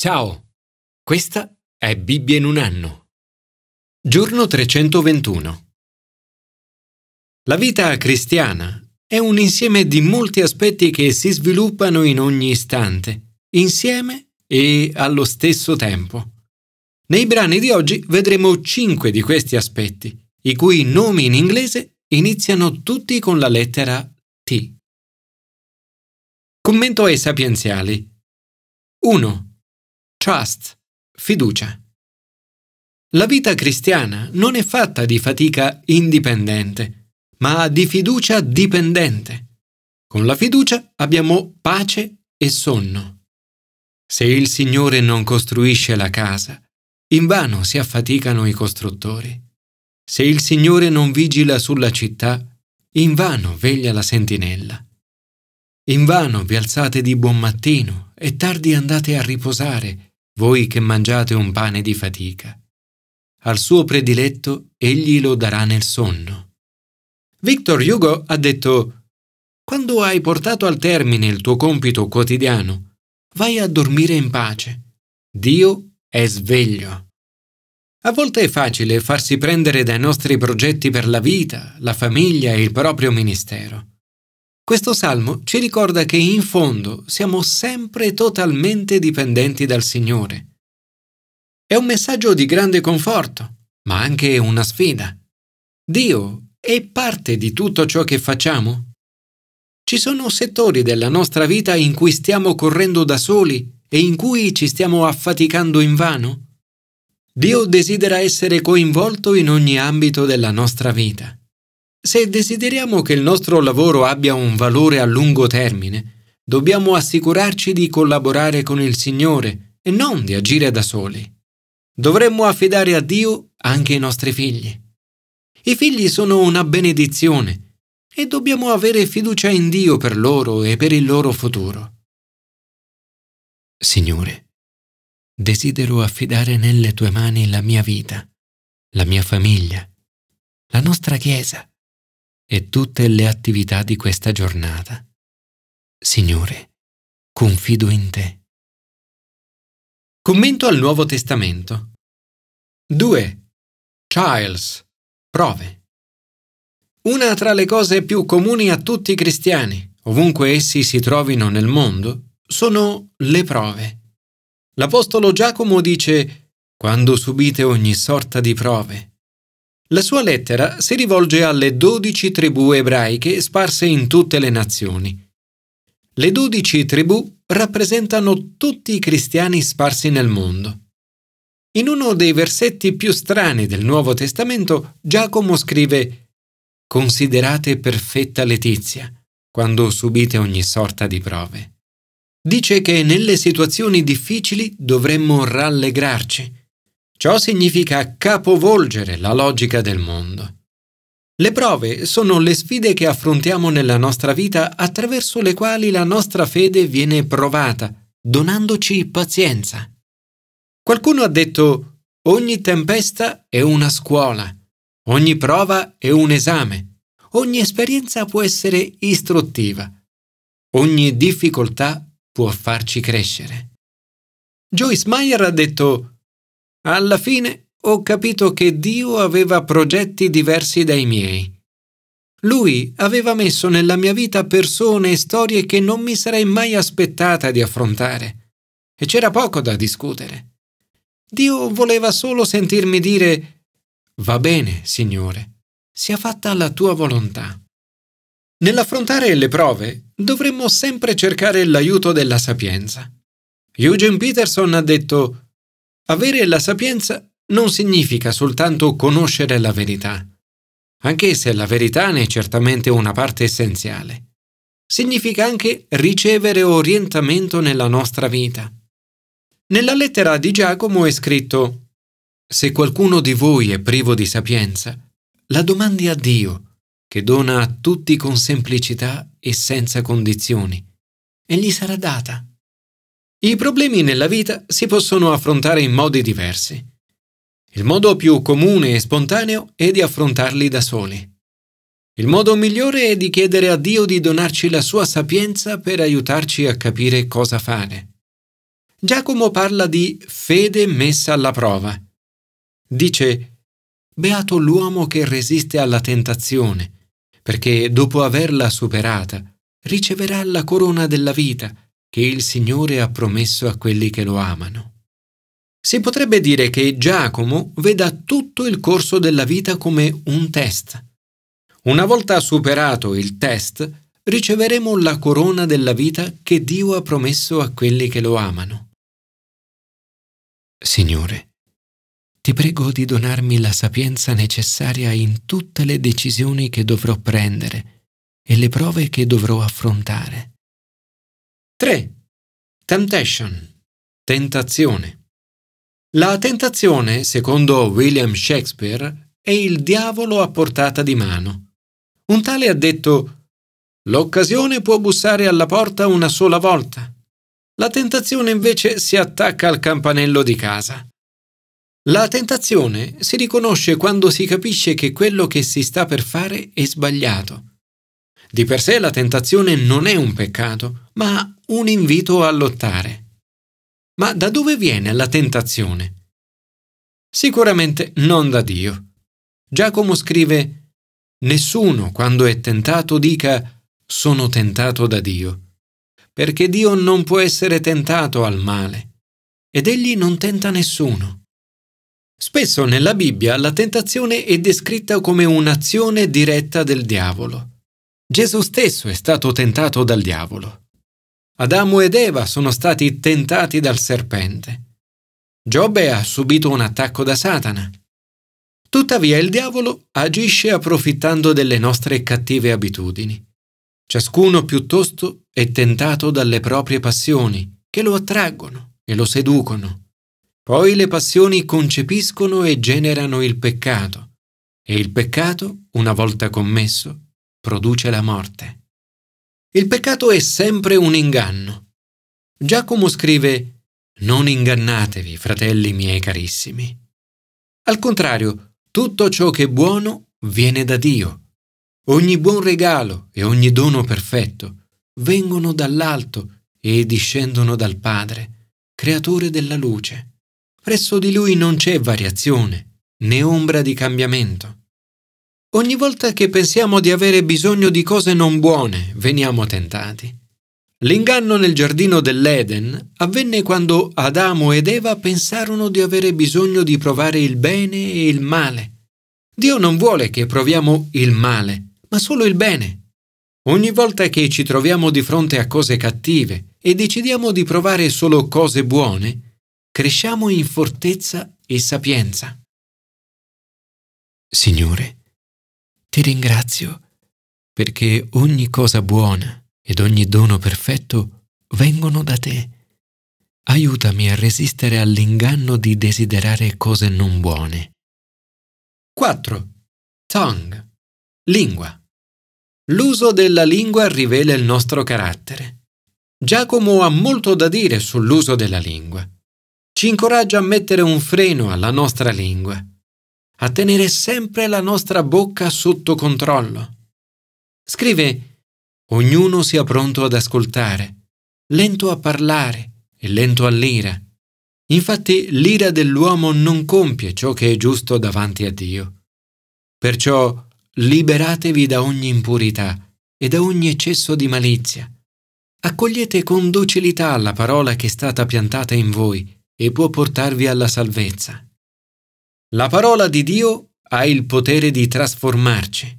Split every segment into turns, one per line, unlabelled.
Ciao, questa è Bibbia in un anno. Giorno 321. La vita cristiana è un insieme di molti aspetti che si sviluppano in ogni istante, insieme e allo stesso tempo. Nei brani di oggi vedremo cinque di questi aspetti, i cui nomi in inglese iniziano tutti con la lettera T. Commento ai sapienziali. 1. Trust, fiducia. La vita cristiana non è fatta di fatica indipendente, ma di fiducia dipendente. Con la fiducia abbiamo pace e sonno. Se il Signore non costruisce la casa, invano si affaticano i costruttori. Se il Signore non vigila sulla città, invano veglia la sentinella. Invano vi alzate di buon mattino e tardi andate a riposare voi che mangiate un pane di fatica. Al suo prediletto egli lo darà nel sonno. Victor Hugo ha detto, quando hai portato al termine il tuo compito quotidiano, vai a dormire in pace. Dio è sveglio. A volte è facile farsi prendere dai nostri progetti per la vita, la famiglia e il proprio ministero. Questo salmo ci ricorda che in fondo siamo sempre totalmente dipendenti dal Signore. È un messaggio di grande conforto, ma anche una sfida. Dio è parte di tutto ciò che facciamo? Ci sono settori della nostra vita in cui stiamo correndo da soli e in cui ci stiamo affaticando invano? Dio desidera essere coinvolto in ogni ambito della nostra vita. Se desideriamo che il nostro lavoro abbia un valore a lungo termine, dobbiamo assicurarci di collaborare con il Signore e non di agire da soli. Dovremmo affidare a Dio anche i nostri figli. I figli sono una benedizione e dobbiamo avere fiducia in Dio per loro e per il loro futuro. Signore, desidero affidare nelle tue mani la mia vita, la mia famiglia, la nostra Chiesa e tutte le attività di questa giornata. Signore, confido in te. Commento al Nuovo Testamento. 2. Trials, prove. Una tra le cose più comuni a tutti i cristiani, ovunque essi si trovino nel mondo, sono le prove. L'Apostolo Giacomo dice, quando subite ogni sorta di prove, la sua lettera si rivolge alle dodici tribù ebraiche sparse in tutte le nazioni. Le dodici tribù rappresentano tutti i cristiani sparsi nel mondo. In uno dei versetti più strani del Nuovo Testamento, Giacomo scrive Considerate perfetta letizia quando subite ogni sorta di prove. Dice che nelle situazioni difficili dovremmo rallegrarci Ciò significa capovolgere la logica del mondo. Le prove sono le sfide che affrontiamo nella nostra vita attraverso le quali la nostra fede viene provata, donandoci pazienza. Qualcuno ha detto ogni tempesta è una scuola, ogni prova è un esame, ogni esperienza può essere istruttiva, ogni difficoltà può farci crescere. Joyce Meyer ha detto alla fine ho capito che Dio aveva progetti diversi dai miei. Lui aveva messo nella mia vita persone e storie che non mi sarei mai aspettata di affrontare. E c'era poco da discutere. Dio voleva solo sentirmi dire Va bene, Signore, sia fatta la tua volontà. Nell'affrontare le prove dovremmo sempre cercare l'aiuto della sapienza. Eugene Peterson ha detto avere la sapienza non significa soltanto conoscere la verità, anche se la verità ne è certamente una parte essenziale. Significa anche ricevere orientamento nella nostra vita. Nella lettera di Giacomo è scritto Se qualcuno di voi è privo di sapienza, la domandi a Dio, che dona a tutti con semplicità e senza condizioni, e gli sarà data. I problemi nella vita si possono affrontare in modi diversi. Il modo più comune e spontaneo è di affrontarli da soli. Il modo migliore è di chiedere a Dio di donarci la sua sapienza per aiutarci a capire cosa fare. Giacomo parla di fede messa alla prova. Dice, Beato l'uomo che resiste alla tentazione, perché dopo averla superata riceverà la corona della vita che il Signore ha promesso a quelli che lo amano. Si potrebbe dire che Giacomo veda tutto il corso della vita come un test. Una volta superato il test, riceveremo la corona della vita che Dio ha promesso a quelli che lo amano. Signore, ti prego di donarmi la sapienza necessaria in tutte le decisioni che dovrò prendere e le prove che dovrò affrontare. 3. Temptation. Tentazione. La tentazione, secondo William Shakespeare, è il diavolo a portata di mano. Un tale ha detto L'occasione può bussare alla porta una sola volta. La tentazione invece si attacca al campanello di casa. La tentazione si riconosce quando si capisce che quello che si sta per fare è sbagliato di per sé la tentazione non è un peccato, ma un invito a lottare. Ma da dove viene la tentazione? Sicuramente non da Dio. Giacomo scrive, Nessuno quando è tentato dica sono tentato da Dio, perché Dio non può essere tentato al male, ed egli non tenta nessuno. Spesso nella Bibbia la tentazione è descritta come un'azione diretta del diavolo. Gesù stesso è stato tentato dal diavolo. Adamo ed Eva sono stati tentati dal serpente. Giobbe ha subito un attacco da Satana. Tuttavia il diavolo agisce approfittando delle nostre cattive abitudini. Ciascuno piuttosto è tentato dalle proprie passioni, che lo attraggono e lo seducono. Poi le passioni concepiscono e generano il peccato, e il peccato, una volta commesso, produce la morte. Il peccato è sempre un inganno. Giacomo scrive Non ingannatevi, fratelli miei carissimi. Al contrario, tutto ciò che è buono viene da Dio. Ogni buon regalo e ogni dono perfetto vengono dall'alto e discendono dal Padre, creatore della luce. Presso di lui non c'è variazione, né ombra di cambiamento. Ogni volta che pensiamo di avere bisogno di cose non buone, veniamo tentati. L'inganno nel giardino dell'Eden avvenne quando Adamo ed Eva pensarono di avere bisogno di provare il bene e il male. Dio non vuole che proviamo il male, ma solo il bene. Ogni volta che ci troviamo di fronte a cose cattive e decidiamo di provare solo cose buone, cresciamo in fortezza e sapienza. Signore, ti ringrazio perché ogni cosa buona ed ogni dono perfetto vengono da te. Aiutami a resistere all'inganno di desiderare cose non buone. 4. Tongue. Lingua. L'uso della lingua rivela il nostro carattere. Giacomo ha molto da dire sull'uso della lingua. Ci incoraggia a mettere un freno alla nostra lingua a tenere sempre la nostra bocca sotto controllo. Scrive, ognuno sia pronto ad ascoltare, lento a parlare e lento all'ira. Infatti l'ira dell'uomo non compie ciò che è giusto davanti a Dio. Perciò liberatevi da ogni impurità e da ogni eccesso di malizia. Accogliete con docilità la parola che è stata piantata in voi e può portarvi alla salvezza. La parola di Dio ha il potere di trasformarci.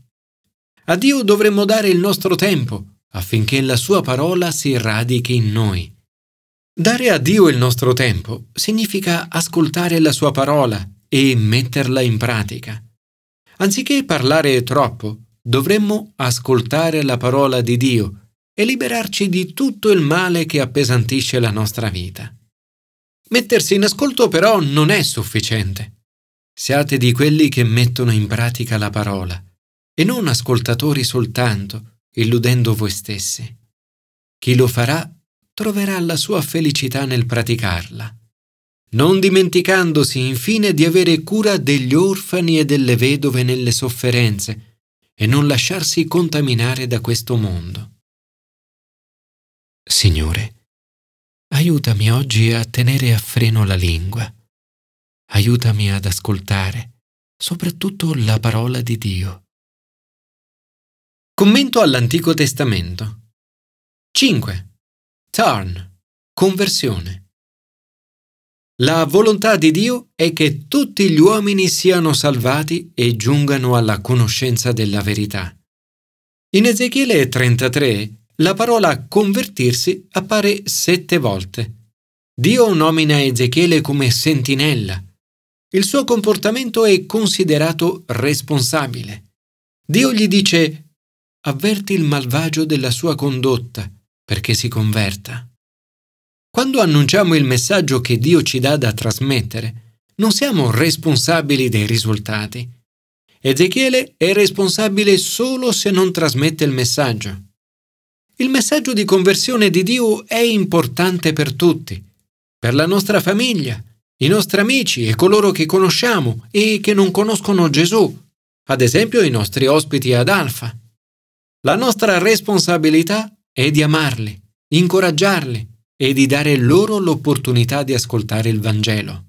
A Dio dovremmo dare il nostro tempo affinché la sua parola si radichi in noi. Dare a Dio il nostro tempo significa ascoltare la sua parola e metterla in pratica. Anziché parlare troppo, dovremmo ascoltare la parola di Dio e liberarci di tutto il male che appesantisce la nostra vita. Mettersi in ascolto però non è sufficiente. Siate di quelli che mettono in pratica la parola e non ascoltatori soltanto, illudendo voi stessi. Chi lo farà troverà la sua felicità nel praticarla, non dimenticandosi infine di avere cura degli orfani e delle vedove nelle sofferenze e non lasciarsi contaminare da questo mondo. Signore, aiutami oggi a tenere a freno la lingua. Aiutami ad ascoltare, soprattutto la parola di Dio. Commento all'Antico Testamento. 5. Turn. Conversione. La volontà di Dio è che tutti gli uomini siano salvati e giungano alla conoscenza della verità. In Ezechiele 33 la parola convertirsi appare sette volte. Dio nomina Ezechiele come sentinella. Il suo comportamento è considerato responsabile. Dio gli dice avverti il malvagio della sua condotta perché si converta. Quando annunciamo il messaggio che Dio ci dà da trasmettere, non siamo responsabili dei risultati. Ezechiele è responsabile solo se non trasmette il messaggio. Il messaggio di conversione di Dio è importante per tutti, per la nostra famiglia, i nostri amici e coloro che conosciamo e che non conoscono Gesù, ad esempio i nostri ospiti ad Alfa. La nostra responsabilità è di amarli, incoraggiarli, e di dare loro l'opportunità di ascoltare il Vangelo.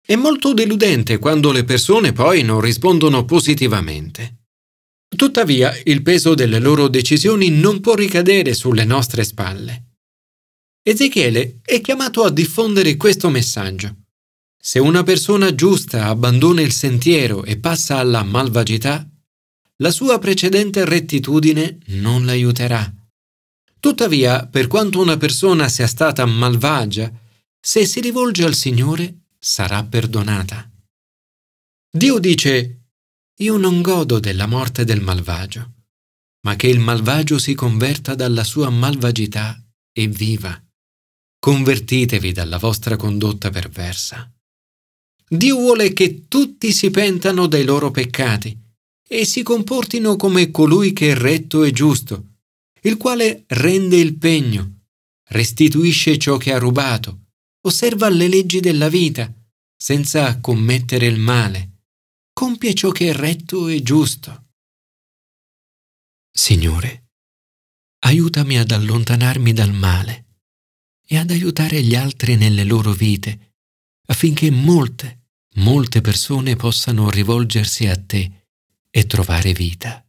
È molto deludente quando le persone poi non rispondono positivamente. Tuttavia, il peso delle loro decisioni non può ricadere sulle nostre spalle. Ezechiele è chiamato a diffondere questo messaggio. Se una persona giusta abbandona il sentiero e passa alla malvagità, la sua precedente rettitudine non l'aiuterà. Tuttavia, per quanto una persona sia stata malvagia, se si rivolge al Signore sarà perdonata. Dio dice, io non godo della morte del malvagio, ma che il malvagio si converta dalla sua malvagità e viva. Convertitevi dalla vostra condotta perversa. Dio vuole che tutti si pentano dai loro peccati e si comportino come colui che è retto e giusto, il quale rende il pegno, restituisce ciò che ha rubato, osserva le leggi della vita, senza commettere il male, compie ciò che è retto e giusto. Signore, aiutami ad allontanarmi dal male e ad aiutare gli altri nelle loro vite, affinché molte, molte persone possano rivolgersi a te e trovare vita.